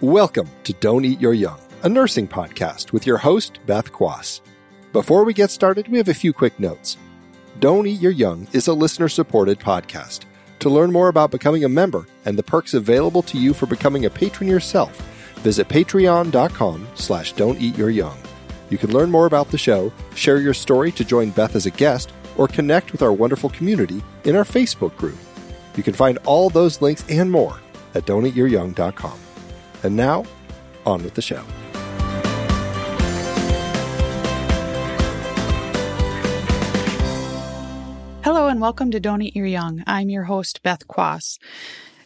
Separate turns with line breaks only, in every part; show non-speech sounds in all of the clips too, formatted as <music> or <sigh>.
Welcome to Don't Eat Your Young, a nursing podcast with your host, Beth Quass. Before we get started, we have a few quick notes. Don't Eat Your Young is a listener supported podcast. To learn more about becoming a member and the perks available to you for becoming a patron yourself, visit patreon.com slash don't eat your young. You can learn more about the show, share your story to join Beth as a guest, or connect with our wonderful community in our Facebook group. You can find all those links and more at don'teatyouryoung.com. And now, on with the show.
Hello and welcome to Your Young. I'm your host, Beth Quass.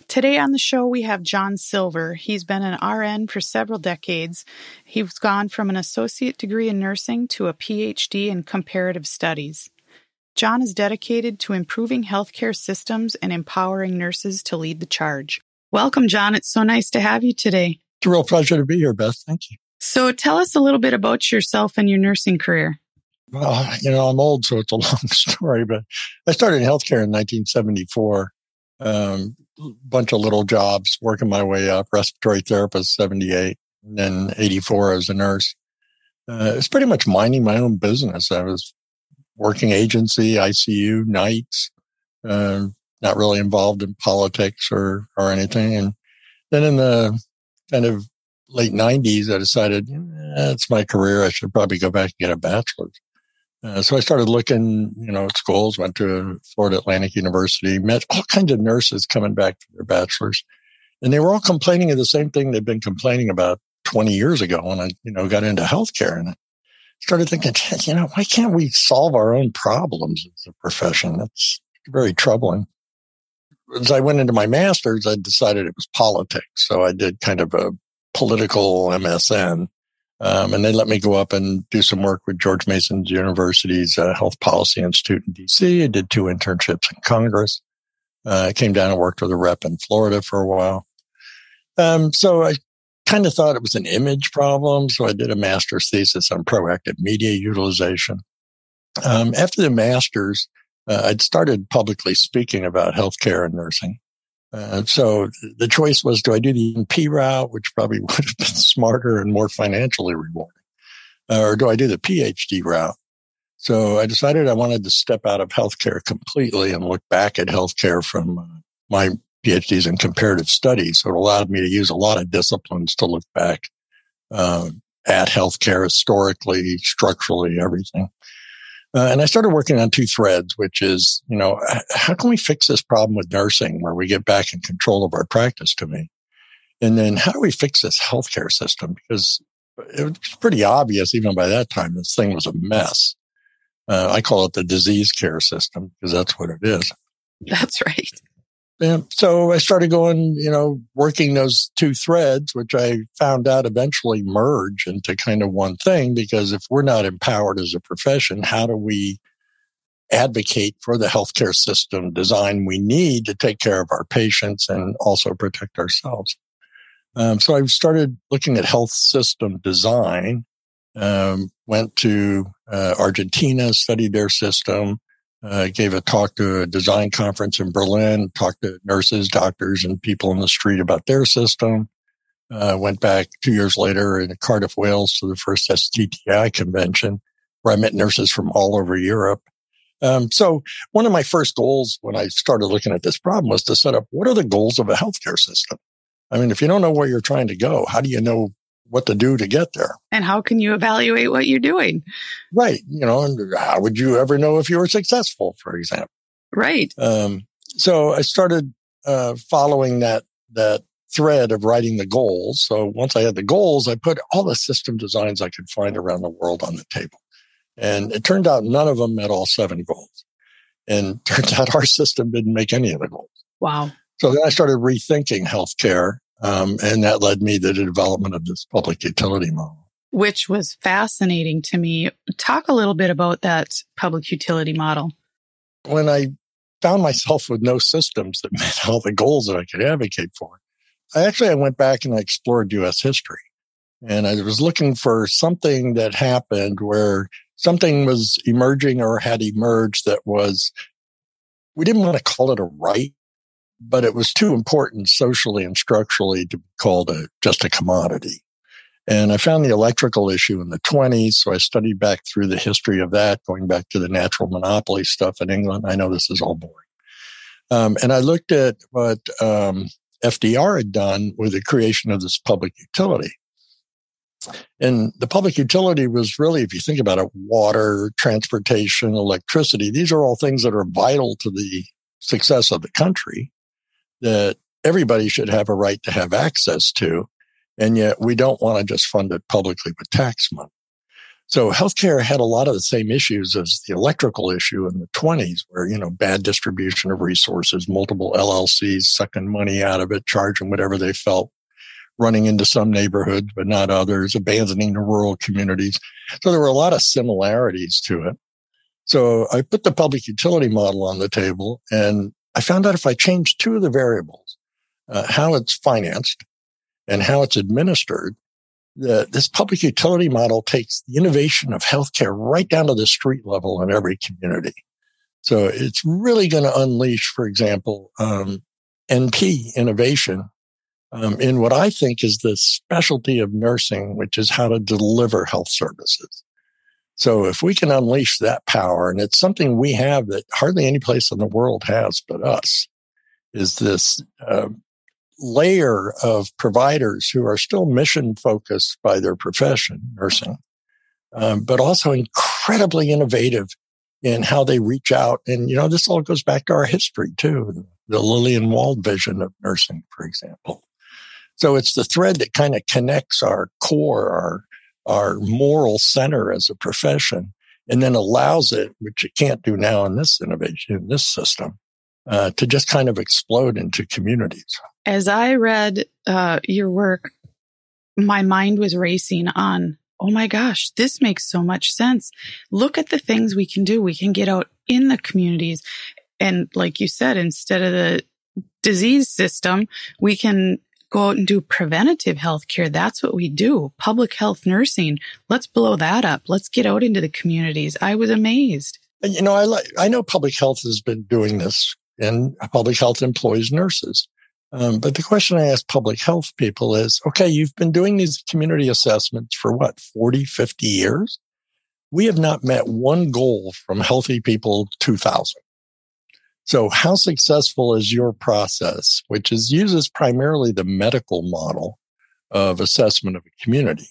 Today on the show, we have John Silver. He's been an RN for several decades. He's gone from an associate degree in nursing to a PhD in comparative studies. John is dedicated to improving healthcare systems and empowering nurses to lead the charge. Welcome, John. It's so nice to have you today.
It's a real pleasure to be here, Beth. Thank you.
So tell us a little bit about yourself and your nursing career.
Well, you know, I'm old, so it's a <laughs> long story, but I started in healthcare in 1974. Um, bunch of little jobs, working my way up, respiratory therapist, 78, and then 84 as a nurse. Uh, it's pretty much minding my own business. I was working agency, ICU, nights, uh, not really involved in politics or, or anything. And then in the kind of late 90s, I decided that's my career. I should probably go back and get a bachelor's. Uh, so I started looking, you know, at schools, went to Florida Atlantic University, met all kinds of nurses coming back for their bachelor's. And they were all complaining of the same thing they'd been complaining about 20 years ago when I, you know, got into healthcare. And I started thinking, you know, why can't we solve our own problems as a profession? That's very troubling as I went into my master's, I decided it was politics. So I did kind of a political MSN. Um, and they let me go up and do some work with George Mason University's uh, Health Policy Institute in DC. I did two internships in Congress. Uh, I came down and worked with a rep in Florida for a while. Um, so I kind of thought it was an image problem. So I did a master's thesis on proactive media utilization. Um, after the master's, uh, I'd started publicly speaking about healthcare and nursing. Uh, so the choice was, do I do the NP route, which probably <laughs> would have been smarter and more financially rewarding, uh, or do I do the PhD route? So I decided I wanted to step out of healthcare completely and look back at healthcare from uh, my PhDs in comparative studies. So it allowed me to use a lot of disciplines to look back uh, at healthcare historically, structurally, everything. Uh, and I started working on two threads, which is, you know, how can we fix this problem with nursing where we get back in control of our practice to me? And then how do we fix this healthcare system? Because it was pretty obvious even by that time, this thing was a mess. Uh, I call it the disease care system because that's what it is.
That's right.
So I started going, you know, working those two threads, which I found out eventually merge into kind of one thing. Because if we're not empowered as a profession, how do we advocate for the healthcare system design we need to take care of our patients and also protect ourselves? Um, so I started looking at health system design, um, went to uh, Argentina, studied their system, uh, gave a talk to a design conference in Berlin, talked to nurses, doctors, and people in the street about their system. Uh, went back two years later in Cardiff, Wales to the first STTI convention where I met nurses from all over Europe. Um, so one of my first goals when I started looking at this problem was to set up what are the goals of a healthcare system? I mean, if you don't know where you're trying to go, how do you know what to do to get there.
And how can you evaluate what you're doing?
Right. You know, and how would you ever know if you were successful, for example?
Right. Um,
so I started uh, following that that thread of writing the goals. So once I had the goals, I put all the system designs I could find around the world on the table. And it turned out none of them met all seven goals. And <laughs> turns out our system didn't make any of the goals.
Wow.
So then I started rethinking healthcare um, and that led me to the development of this public utility model.
Which was fascinating to me. Talk a little bit about that public utility model.
When I found myself with no systems that <laughs> met all the goals that I could advocate for, I actually I went back and I explored U.S. history, and I was looking for something that happened where something was emerging or had emerged that was we didn't want to call it a right but it was too important socially and structurally to be called a, just a commodity. And I found the electrical issue in the 20s. So I studied back through the history of that, going back to the natural monopoly stuff in England. I know this is all boring. Um, and I looked at what um, FDR had done with the creation of this public utility. And the public utility was really, if you think about it, water, transportation, electricity. These are all things that are vital to the success of the country that everybody should have a right to have access to. And yet we don't want to just fund it publicly with tax money. So healthcare had a lot of the same issues as the electrical issue in the 20s, where, you know, bad distribution of resources, multiple LLCs sucking money out of it, charging whatever they felt, running into some neighborhoods, but not others, abandoning the rural communities. So there were a lot of similarities to it. So I put the public utility model on the table and I found out if I changed two of the variables, uh, how it's financed and how it's administered, that this public utility model takes the innovation of healthcare right down to the street level in every community. So it's really going to unleash, for example, um, NP innovation um, in what I think is the specialty of nursing, which is how to deliver health services. So if we can unleash that power, and it's something we have that hardly any place in the world has but us, is this uh, layer of providers who are still mission focused by their profession, nursing, um, but also incredibly innovative in how they reach out. And, you know, this all goes back to our history too, the Lillian Wald vision of nursing, for example. So it's the thread that kind of connects our core, our our moral center as a profession and then allows it, which it can't do now in this innovation, in this system, uh, to just kind of explode into communities.
As I read uh, your work, my mind was racing on, oh my gosh, this makes so much sense. Look at the things we can do. We can get out in the communities. And like you said, instead of the disease system, we can go out and do preventative health care. That's what we do. Public health nursing. Let's blow that up. Let's get out into the communities. I was amazed.
You know, I like, I know public health has been doing this and public health employs nurses. Um, but the question I ask public health people is, okay, you've been doing these community assessments for what, 40, 50 years? We have not met one goal from Healthy People 2000. So how successful is your process, which is uses primarily the medical model of assessment of a community?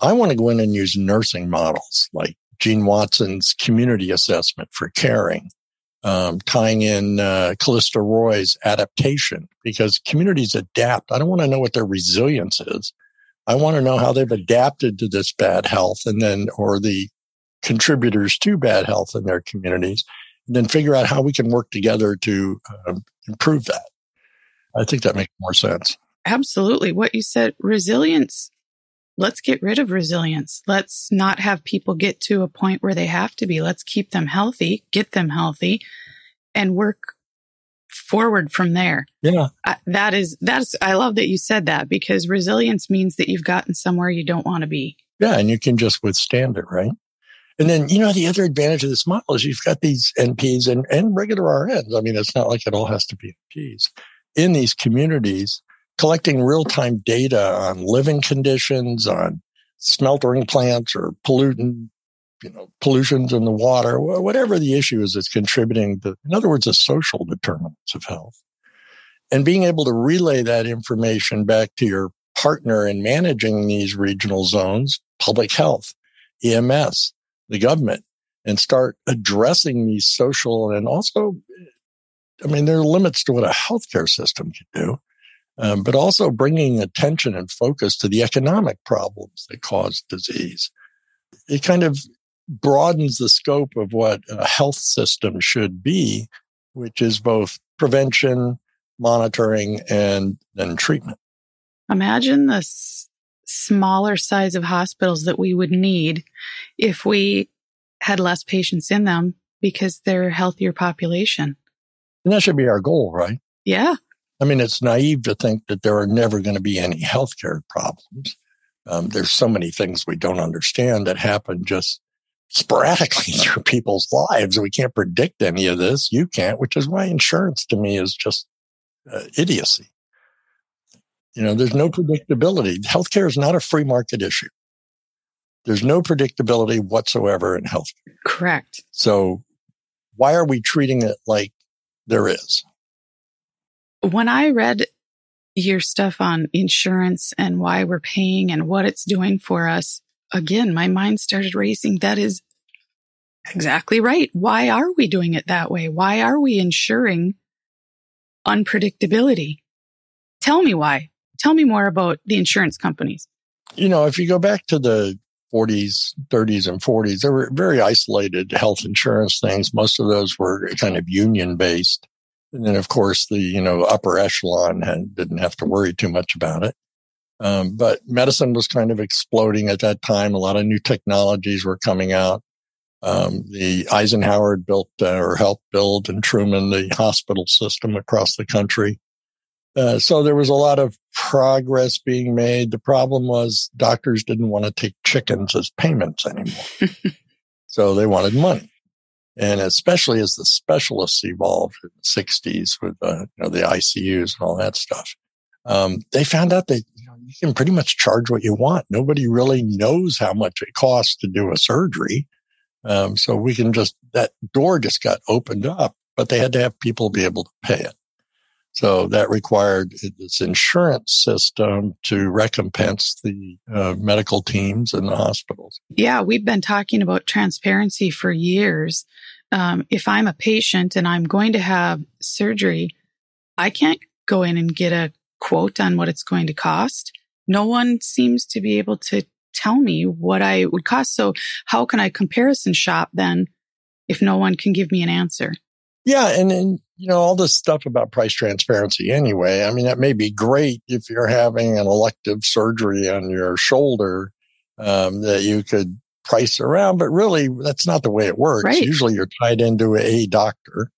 I want to go in and use nursing models like Jean Watson's community assessment for caring, um, tying in uh, Callista Roy's adaptation because communities adapt. I don't want to know what their resilience is. I want to know how they've adapted to this bad health and then, or the contributors to bad health in their communities then figure out how we can work together to uh, improve that. I think that makes more sense.
Absolutely. What you said, resilience. Let's get rid of resilience. Let's not have people get to a point where they have to be. Let's keep them healthy, get them healthy, and work forward from there.
Yeah.
I, that is, that's, I love that you said that because resilience means that you've gotten somewhere you don't want to be.
Yeah. And you can just withstand it, right? And then, you know, the other advantage of this model is you've got these NPs and, and regular RNs. I mean, it's not like it all has to be NPs in these communities collecting real time data on living conditions, on smeltering plants or pollutant, you know, pollutions in the water, whatever the issue is that's contributing to, in other words, the social determinants of health. And being able to relay that information back to your partner in managing these regional zones, public health, EMS, the government and start addressing these social and also, I mean, there are limits to what a healthcare system can do, um, but also bringing attention and focus to the economic problems that cause disease. It kind of broadens the scope of what a health system should be, which is both prevention, monitoring, and then treatment.
Imagine this smaller size of hospitals that we would need if we had less patients in them because they're a healthier population.
And that should be our goal, right?
Yeah.
I mean, it's naive to think that there are never going to be any healthcare problems. Um, there's so many things we don't understand that happen just sporadically <laughs> through people's lives. We can't predict any of this. You can't, which is why insurance to me is just uh, idiocy. You know, there's no predictability. Healthcare is not a free market issue. There's no predictability whatsoever in healthcare.
Correct.
So why are we treating it like there is?
When I read your stuff on insurance and why we're paying and what it's doing for us, again, my mind started racing. That is exactly right. Why are we doing it that way? Why are we insuring unpredictability? Tell me why. Tell me more about the insurance companies.
You know, if you go back to the 40s, 30s, and 40s, there were very isolated health insurance things. Most of those were kind of union based. And then, of course, the, you know, upper echelon had, didn't have to worry too much about it. Um, but medicine was kind of exploding at that time. A lot of new technologies were coming out. Um, the Eisenhower built uh, or helped build and Truman the hospital system across the country. Uh, so there was a lot of progress being made. The problem was doctors didn't want to take chickens as payments anymore. <laughs> so they wanted money. And especially as the specialists evolved in the 60s with uh, you know, the ICUs and all that stuff, um, they found out that you, know, you can pretty much charge what you want. Nobody really knows how much it costs to do a surgery. Um, so we can just, that door just got opened up, but they had to have people be able to pay it. So that required this insurance system to recompense the uh, medical teams and the hospitals.
Yeah, we've been talking about transparency for years. Um, if I'm a patient and I'm going to have surgery, I can't go in and get a quote on what it's going to cost. No one seems to be able to tell me what I would cost. So how can I comparison shop then if no one can give me an answer?
Yeah. And, and, you know, all this stuff about price transparency anyway. I mean, that may be great if you're having an elective surgery on your shoulder, um, that you could price around, but really that's not the way it works.
Right.
Usually you're tied into a doctor,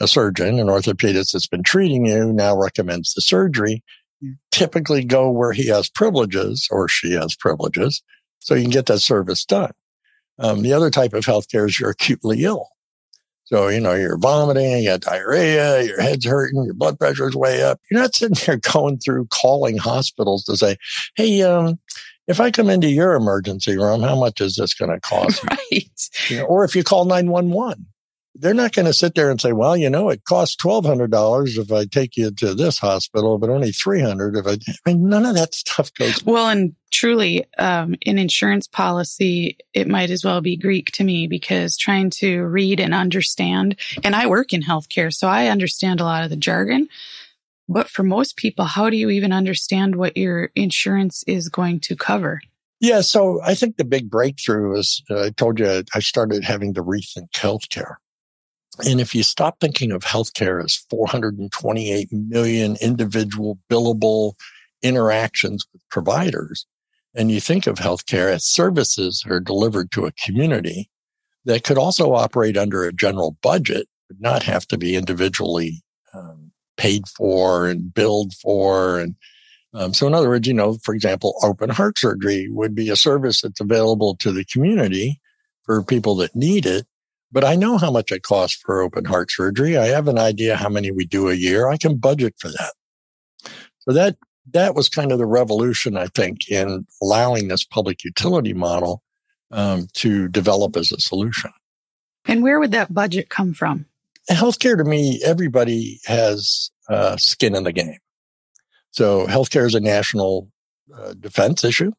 a surgeon, an orthopedist that's been treating you now recommends the surgery you typically go where he has privileges or she has privileges so you can get that service done. Um, the other type of healthcare is you're acutely ill. So, you know, you're vomiting, you got diarrhea, your head's hurting, your blood pressure's way up. You're not <laughs> sitting there going through calling hospitals to say, Hey, um, if I come into your emergency room, how much is this going to cost? <laughs>
Right.
You know, or if you call 911, they're not going to sit there and say, well, you know, it costs $1,200 if I take you to this hospital, but only 300 if I, <laughs> I mean, none of that stuff goes. <laughs>
Well, and truly, um, in insurance policy, it might as well be Greek to me because trying to read and understand, and I work in healthcare, so I understand a lot of the jargon. But for most people, how do you even understand what your insurance is going to cover?
Yeah, so I think the big breakthrough is uh, I told you I started having to rethink healthcare. And if you stop thinking of healthcare as 428 million individual billable interactions with providers, and you think of healthcare as services that are delivered to a community that could also operate under a general budget, but not have to be individually um, paid for and billed for. And um, so, in other words, you know, for example, open heart surgery would be a service that's available to the community for people that need it but I know how much it costs for open heart surgery. I have an idea how many we do a year. I can budget for that. So that, that was kind of the revolution, I think, in allowing this public utility model um, to develop as a solution.
And where would that budget come from?
Healthcare to me, everybody has uh, skin in the game. So healthcare is a national uh, defense issue.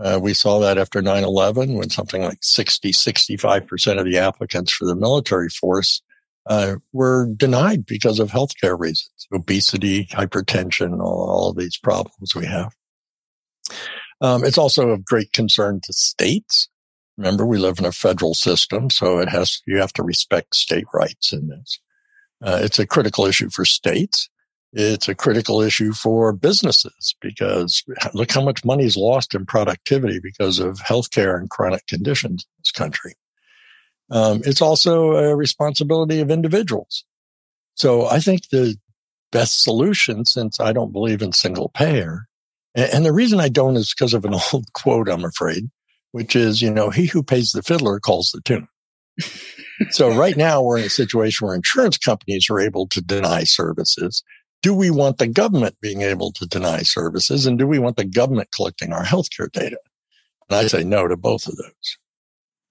Uh, we saw that after 9-11 when something like 60, 65% of the applicants for the military force uh, were denied because of healthcare reasons, obesity, hypertension, all, all these problems we have. Um, it's also of great concern to states. Remember, we live in a federal system, so it has, you have to respect state rights in this. Uh, it's a critical issue for states. It's a critical issue for businesses because look how much money is lost in productivity because of healthcare and chronic conditions in this country. Um, it's also a responsibility of individuals. So I think the best solution, since I don't believe in single payer, and the reason I don't is because of an <laughs> old quote, I'm afraid, which is, you know, he who pays the fiddler calls the tune. so right now we're in a situation where insurance companies are able to deny services do we want the government being able to deny services and do we want the government collecting our healthcare data? And I say no to both of those.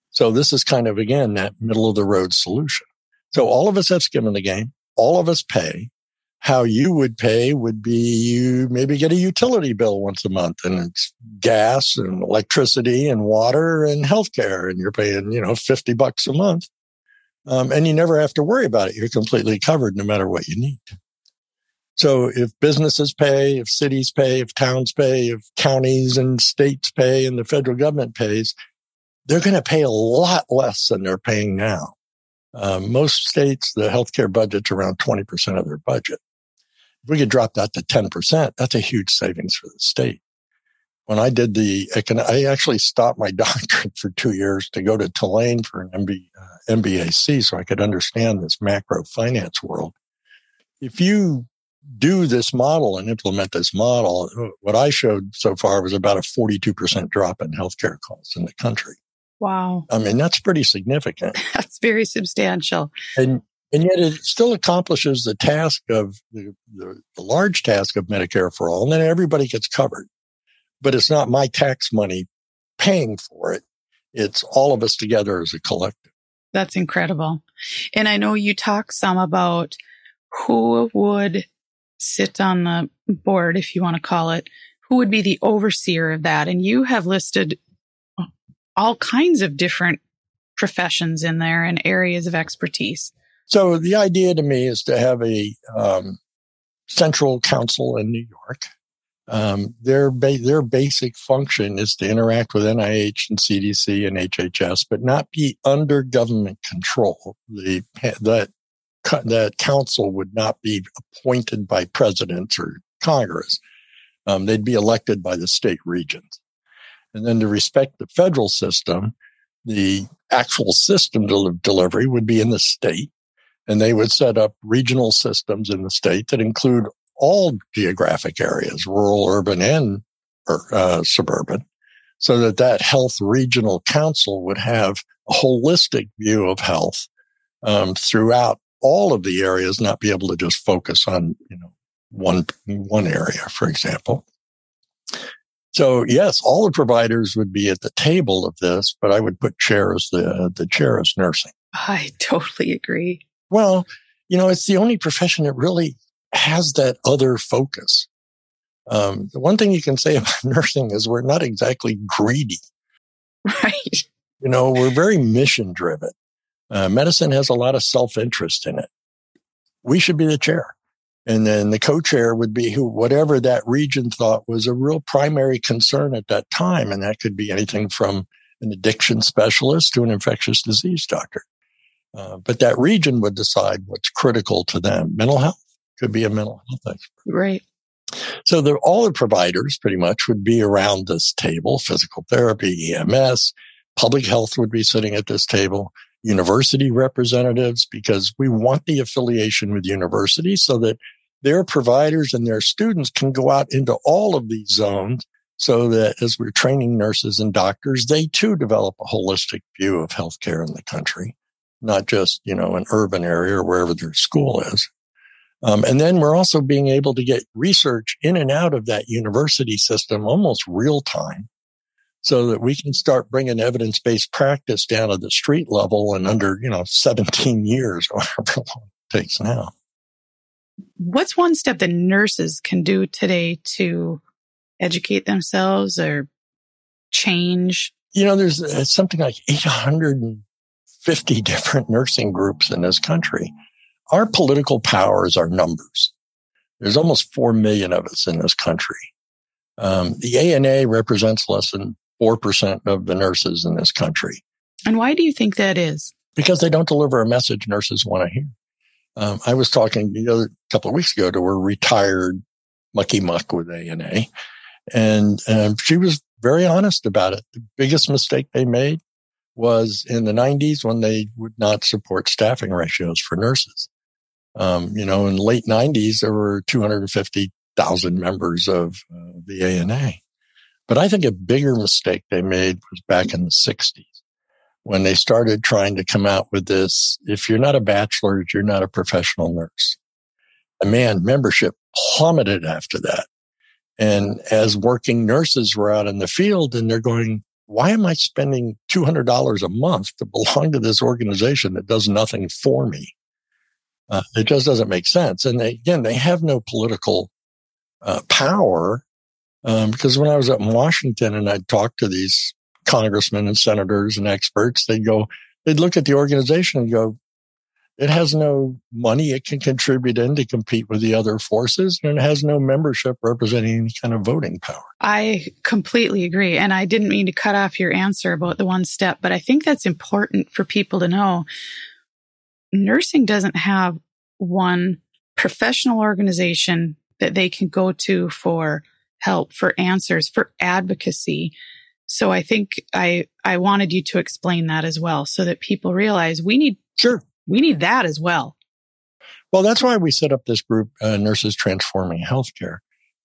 So this is kind of, again, that middle of the road solution. So all of us have skin in the game. All of us pay. How you would pay would be you maybe get a utility bill once a month and it's gas and electricity and water and healthcare and you're paying, you know, 50 bucks a month. Um, and you never have to worry about it. You're completely covered no matter what you need. So if businesses pay, if cities pay, if towns pay, if counties and states pay and the federal government pays, they're going to pay a lot less than they're paying now. Um, most states, the healthcare budget's around 20% of their budget. If we could drop that to 10%, that's a huge savings for the state. When I did the, I actually stopped my <laughs> doctorate for two years to go to Tulane for an MB, uh, MBAC so I could understand this macro finance world. If you do this model and implement this model, what I showed so far was about a 42% drop in healthcare costs in the country.
Wow.
I mean, that's pretty significant. <laughs>
that's very substantial.
And and yet it still accomplishes the task of the, the, the, large task of Medicare for all. And then everybody gets covered. But it's not my tax money paying for it. It's all of us together as a collective.
That's incredible. And I know you talk some about who would sit on the board, if you want to call it, who would be the overseer of that? And you have listed all kinds of different professions in there and areas of expertise.
So the idea to me is to have a um, central council in New York. Um, their ba- their basic function is to interact with NIH and CDC and HHS, but not be under government control. The that that council would not be appointed by presidents or Congress. Um, they'd be elected by the state regions. And then to respect the federal system, the actual system of delivery would be in the state. And they would set up regional systems in the state that include all geographic areas, rural, urban, and uh, suburban, so that that health regional council would have a holistic view of health um, throughout all of the areas, not be able to just focus on you know one one area, for example. So yes, all the providers would be at the table of this, but I would put chair as the the chair as nursing.
I <laughs> totally agree.
Well, you know, it's the only profession that really has that other focus. Um, the one thing you can say <laughs> about nursing is we're not exactly greedy.
Right.
You know, we're very mission driven. Uh, medicine has a lot of self interest in it. We should be the chair. And then the co-chair would be who, whatever that region thought was a real primary concern at that time. And that could be anything from an addiction specialist to an infectious disease doctor. Uh, but that region would decide what's critical to them. Mental health could be a mental health expert.
Right.
So the, all the providers pretty much would be around this table, physical therapy, EMS, public health would be sitting at this table, university representatives, because we want the affiliation with universities so that their providers and their students can go out into all of these zones so that as we're training nurses and doctors, they too develop a holistic view of healthcare in the country, not just, you know, an urban area or wherever their school is. Um, and then we're also being able to get research in and out of that university system almost real time so that we can start bringing evidence-based practice down to the street level and under, you know, 17 years or however long it takes now
what's one step that nurses can do today to educate themselves or change?
You know, there's uh, something like 850 different nursing groups in this country. Our political powers are numbers. There's almost 4 million of us in this country. Um, the ANA represents less than 4% of the nurses in this country.
And why do you think that is?
Because they don't deliver a message nurses want to hear. Um, I was talking the other couple of weeks ago to a retired mucky muck with ANA, and um, she was very honest about it. The biggest mistake they made was in the 90s when they would not support staffing ratios for nurses. Um, you know, in the late 90s, there were 250,000 members of uh, the ANA. But I think a bigger mistake they made was back in the 60s when they started trying to come out with this if you're not a bachelor, you're not a professional nurse. And man, membership plummeted after that. And as working nurses were out in the field and they're going, why am I spending $200 a month to belong to this organization that does nothing for me? Uh, it just doesn't make sense. And they, again, they have no political uh, power um, because when I was up in Washington and I'd talk to these congressmen and senators and experts, they'd go, they'd look at the organization and go, it has no money it can contribute in to compete with the other forces, and it has no membership representing any kind of voting power.
I completely agree. And I didn't mean to cut off your answer about the one step, but I think that's important for people to know. Nursing doesn't have one professional organization that they can go to for help, for answers, for advocacy. So I think I, I wanted you to explain that as well so that people realize we need,
sure,
we need that as well.
Well, that's why we set up this group, uh, Nurses Transforming Healthcare,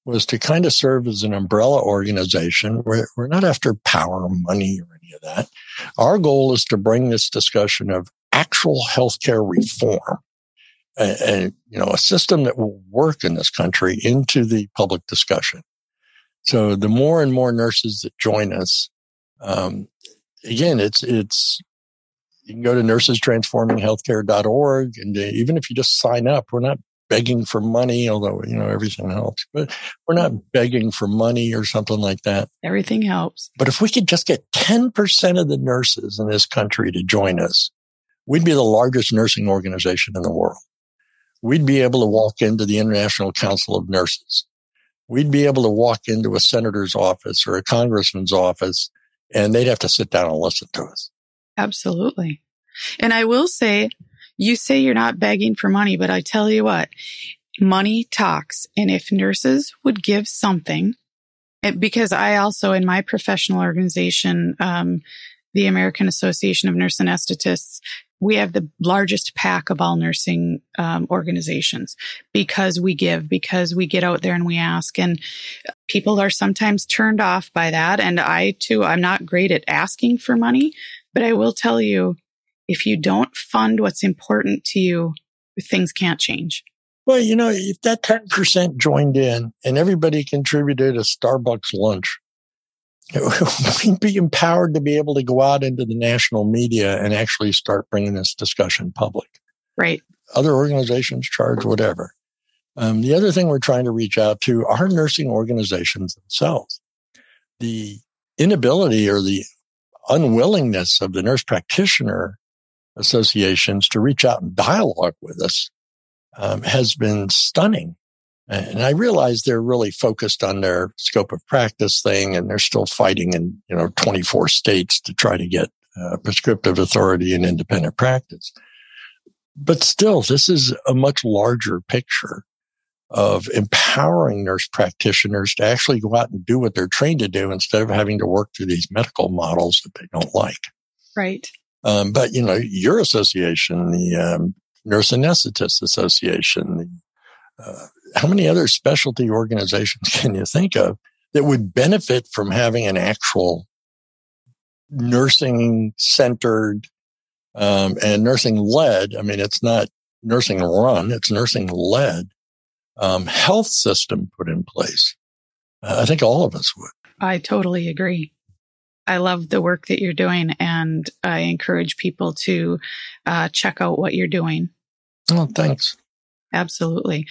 was to kind of serve as an umbrella organization. We're, we're not after power, money, or any of that. Our goal is to bring this discussion of actual healthcare reform and, you know, a system that will work in this country into the public discussion. So the more and more nurses that join us, um, again, it's, it's, you can go to nursestransforminghealthcare.org. And uh, even if you just sign up, we're not begging for money, although, you know, everything helps, but we're not begging for money or something like that.
Everything helps.
But if we could just get 10% of the nurses in this country to join us, we'd be the largest nursing organization in the world. We'd be able to walk into the International Council of Nurses we'd be able to walk into a senator's office or a congressman's office and they'd have to sit down and listen to us.
Absolutely. And I will say, you say you're not begging for money, but I tell you what, money talks. And if nurses would give something, because I also, in my professional organization, um, the American Association of Nurse Anesthetists, we have the largest pack of all nursing um, organizations because we give, because we get out there and we ask. And people are sometimes turned off by that. And I too, I'm not great at asking for money, but I will tell you if you don't fund what's important to you, things can't change.
Well, you know, if that 10% joined in and everybody contributed a Starbucks lunch, <laughs> we'd be empowered to be able to go out into the national media and actually start bringing this discussion public.
Right.
Other organizations charge whatever. Um, the other thing we're trying to reach out to are nursing organizations themselves. The inability or the unwillingness of the nurse practitioner associations to reach out and dialogue with us um, has been stunning. And I realize they're really focused on their scope of practice thing, and they're still fighting in you know 24 states to try to get uh, prescriptive authority and independent practice. But still, this is a much larger picture of empowering nurse practitioners to actually go out and do what they're trained to do instead of having to work through these medical models that they don't like.
Right.
Um, but you know, your association, the um, Nurse Anesthetist Association, the uh, how many other specialty organizations <laughs> can you think of that would benefit from having an actual nursing centered um, and nursing led? I mean, it's not nursing run; it's nursing led um, health system put in place. Uh, I think all of us would.
I totally agree. I love the work that you're doing, and I encourage people to uh, check out what you're doing.
Oh, thanks.
Absolutely.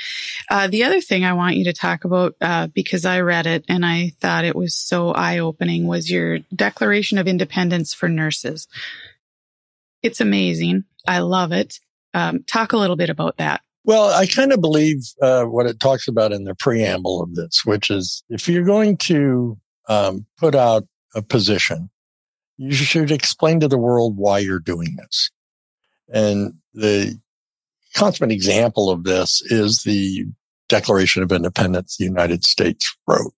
Uh, the other thing I want you to talk about, uh, because I read it and I thought it was so eye opening, was your Declaration of Independence for Nurses. It's amazing. I love it. Um, talk a little bit about that.
Well, I kind of believe uh, what it talks about in the preamble of this, which is if you're going to um, put out a position, you should explain to the world why you're doing this. And the consummate example of this is the Declaration of Independence the United States wrote,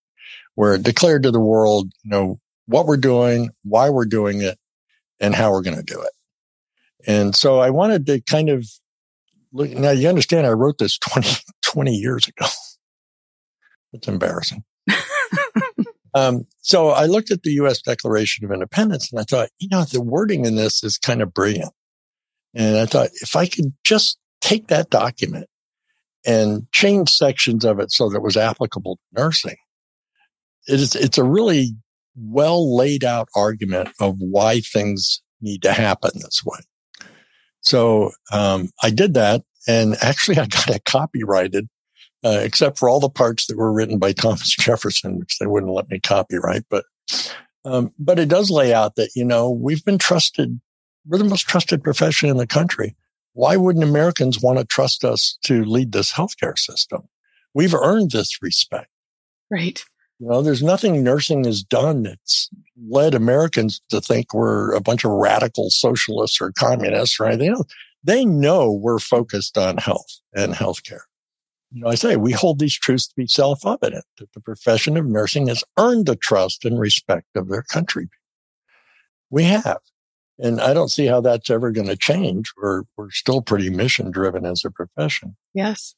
where it declared to the world, you know, what we're doing, why we're doing it, and how we're going to do it. And so I wanted to kind of look. Now you understand I wrote this <laughs> 20, 20 years ago. It's embarrassing. <laughs> um, so I looked at the U.S. Declaration of Independence and I thought, you know, the wording in this is kind of brilliant. And I thought if I could just take that document and change sections of it so that it was applicable to nursing. It is, it's a really well laid out argument of why things need to happen this way. So um, I did that, and actually I got it copyrighted, uh, except for all the parts that were written by Thomas <laughs> Jefferson, which they wouldn't let me copyright. But um, but it does lay out that you know we've been trusted. We're the most trusted profession in the country. Why wouldn't Americans want to trust us to lead this healthcare system? We've earned this respect.
Right.
You know, there's nothing nursing has done that's led Americans to think we're a bunch of radical socialists or communists or anything else. They know we're focused on health and healthcare. You know, I say we hold these truths to be self-evident that the profession of nursing has earned the trust and respect of their country. We have. And I don't see how that's ever going to change. We're, we're still pretty mission driven as a profession.
Yes.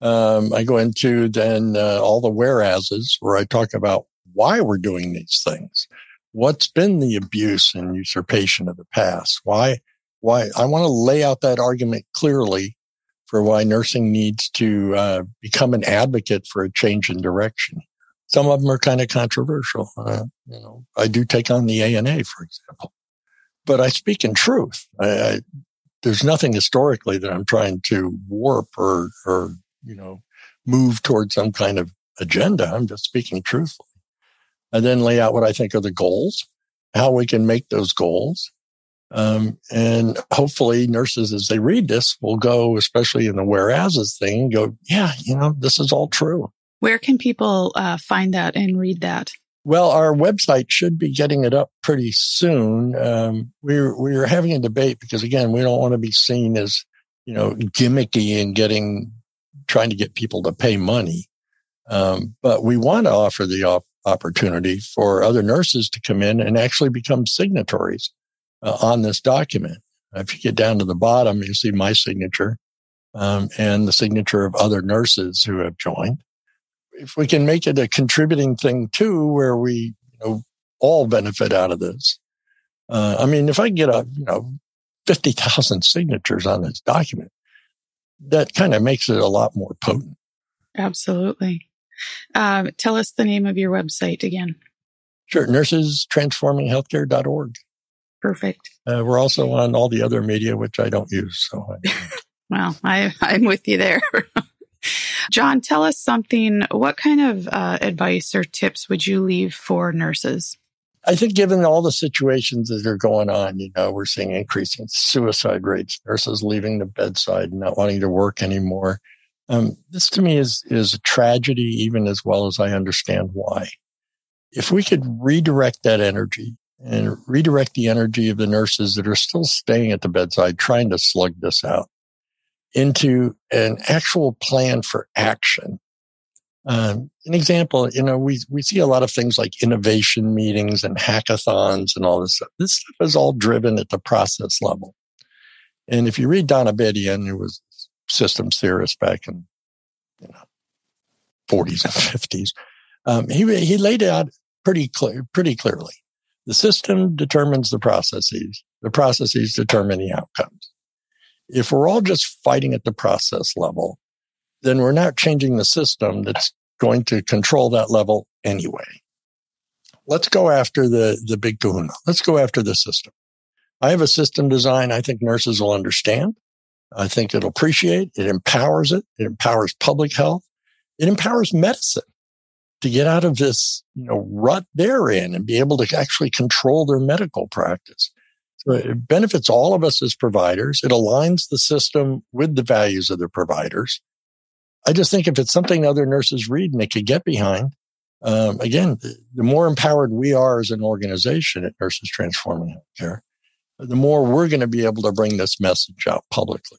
Um, I go into then uh, all the whereases where I talk about why we're doing these things. What's been the abuse and usurpation of the past? Why, why I want to lay out that argument clearly for why nursing needs to uh, become an advocate for a change in direction. Some of them are kind of controversial. Uh, you know, I do take on the ANA, for example, but I speak in truth. I, I, there's nothing historically that I'm trying to warp or, or you know, move towards some kind of agenda. I'm just speaking truthfully. And then lay out what I think are the goals, how we can make those goals. Um, and hopefully nurses, as they read this, will go, especially in the whereases thing, go, yeah, you know, this is all true.
Where can people uh, find that and read that?
Well, our website should be getting it up pretty soon. Um, we're we're having a debate because again, we don't want to be seen as you know gimmicky and getting trying to get people to pay money. Um, but we want to offer the op- opportunity for other nurses to come in and actually become signatories uh, on this document. If you get down to the bottom, you see my signature um, and the signature of other nurses who have joined. If we can make it a contributing thing too, where we you know all benefit out of this. Uh, I mean, if I get a you know fifty thousand signatures on this document, that kind of makes it a lot more potent.
Absolutely. Um, tell us the name of your website again.
Sure. Nursestransforminghealthcare.org.
Perfect.
Uh, we're also on all the other media, which I don't use. So, I, <laughs>
well, I, I'm with you there. <laughs> John, tell us something. What kind of uh, advice or tips would you leave for nurses?
I think given all the situations that are going on, you know, we're seeing increasing suicide rates, nurses leaving the bedside not wanting to work anymore. Um, this to me is, is a tragedy, even as well as I understand why. If we could redirect that energy and redirect the energy of the nurses that are still staying at the bedside, trying to slug this out into an actual plan for action um, an example, you know, we, we see a lot of things like innovation meetings and hackathons and all this stuff. This stuff is all driven at the process level. And if you read Donabedian, who was systems theorist back in, you know, 40s and 50s, um, he, he laid out pretty clear, pretty clearly. The system determines the processes. The processes determine the outcomes. If we're all just fighting at the process level, then we're not changing the system that's going to control that level anyway. Let's go after the, the big kahuna. Let's go after the system. I have a system design I think nurses will understand. I think it'll appreciate. It empowers it. It empowers public health. It empowers medicine to get out of this, you know, rut they're in and be able to actually control their medical practice. So it benefits all of us as providers. It aligns the system with the values of the providers. I just think if it's something other nurses read and they could get behind, um, again, the more empowered we are as an organization at Nurses Transforming Healthcare, the more we're going to be able to bring this message out publicly.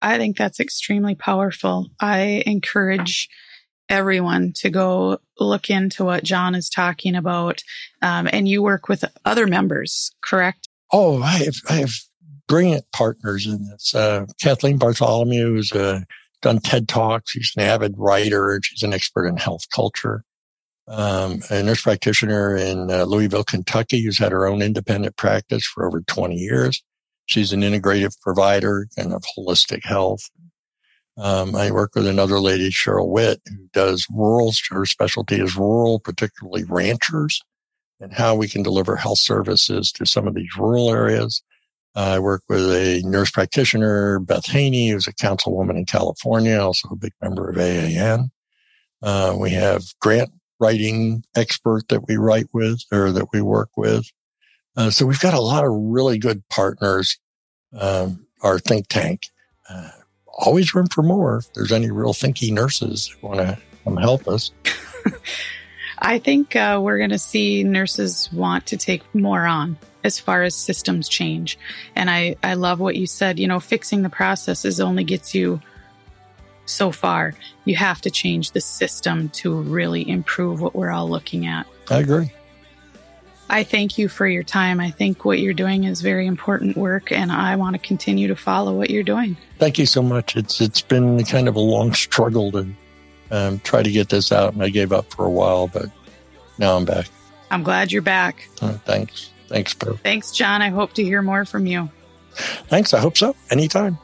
I think that's extremely powerful. I encourage everyone to go look into what John is talking about. Um, and you work with other members, correct?
Oh, I have, I have brilliant partners in this. Uh, Kathleen Bartholomew is a done TED Talks. She's an avid writer. She's an expert in health culture. Um, a nurse practitioner in uh, Louisville, Kentucky, who's had her own independent practice for over 20 years. She's an integrative provider and of holistic health. Um, I work with another lady, Cheryl Witt, who does rural. Her specialty is rural, particularly ranchers, and how we can deliver health services to some of these rural areas. I work with a nurse practitioner, Beth Haney, who's a councilwoman in California, also a big member of AAN. Uh, we have grant writing expert that we write with or that we work with. Uh, so we've got a lot of really good partners. Um, our think tank. Uh, always room for more. If there's any real thinky nurses who want to come help us. <laughs>
I think uh, we're going to see nurses want to take more on as far as systems change. And I, I love what you said. You know, fixing the processes only gets you so far. You have to change the system to really improve what we're all looking at.
I agree.
I thank you for your time. I think what you're doing is very important work, and I want to continue to follow what you're doing.
Thank you so much. It's it's been kind of a long struggle to um, try to get this out, and I gave up for a while, but now I'm back.
I'm glad you're back.
Uh, thanks. Thanks, Bill.
Thanks, John. I hope to hear more from you.
Thanks. I hope so. Anytime.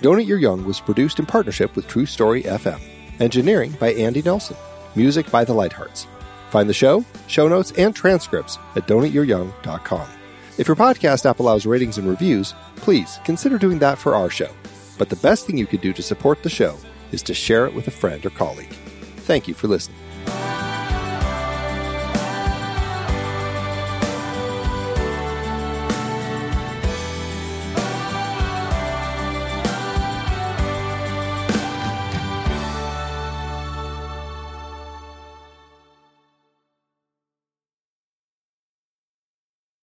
Don't Eat Your Young was produced in partnership with True Story FM. Engineering by Andy Nelson. Music by The Lighthearts. Find the show, show notes, and transcripts at don'teatyouryoung.com. If your podcast app allows ratings and reviews, please consider doing that for our show. But the best thing you could do to support the show is to share it with a friend or colleague. Thank you for listening.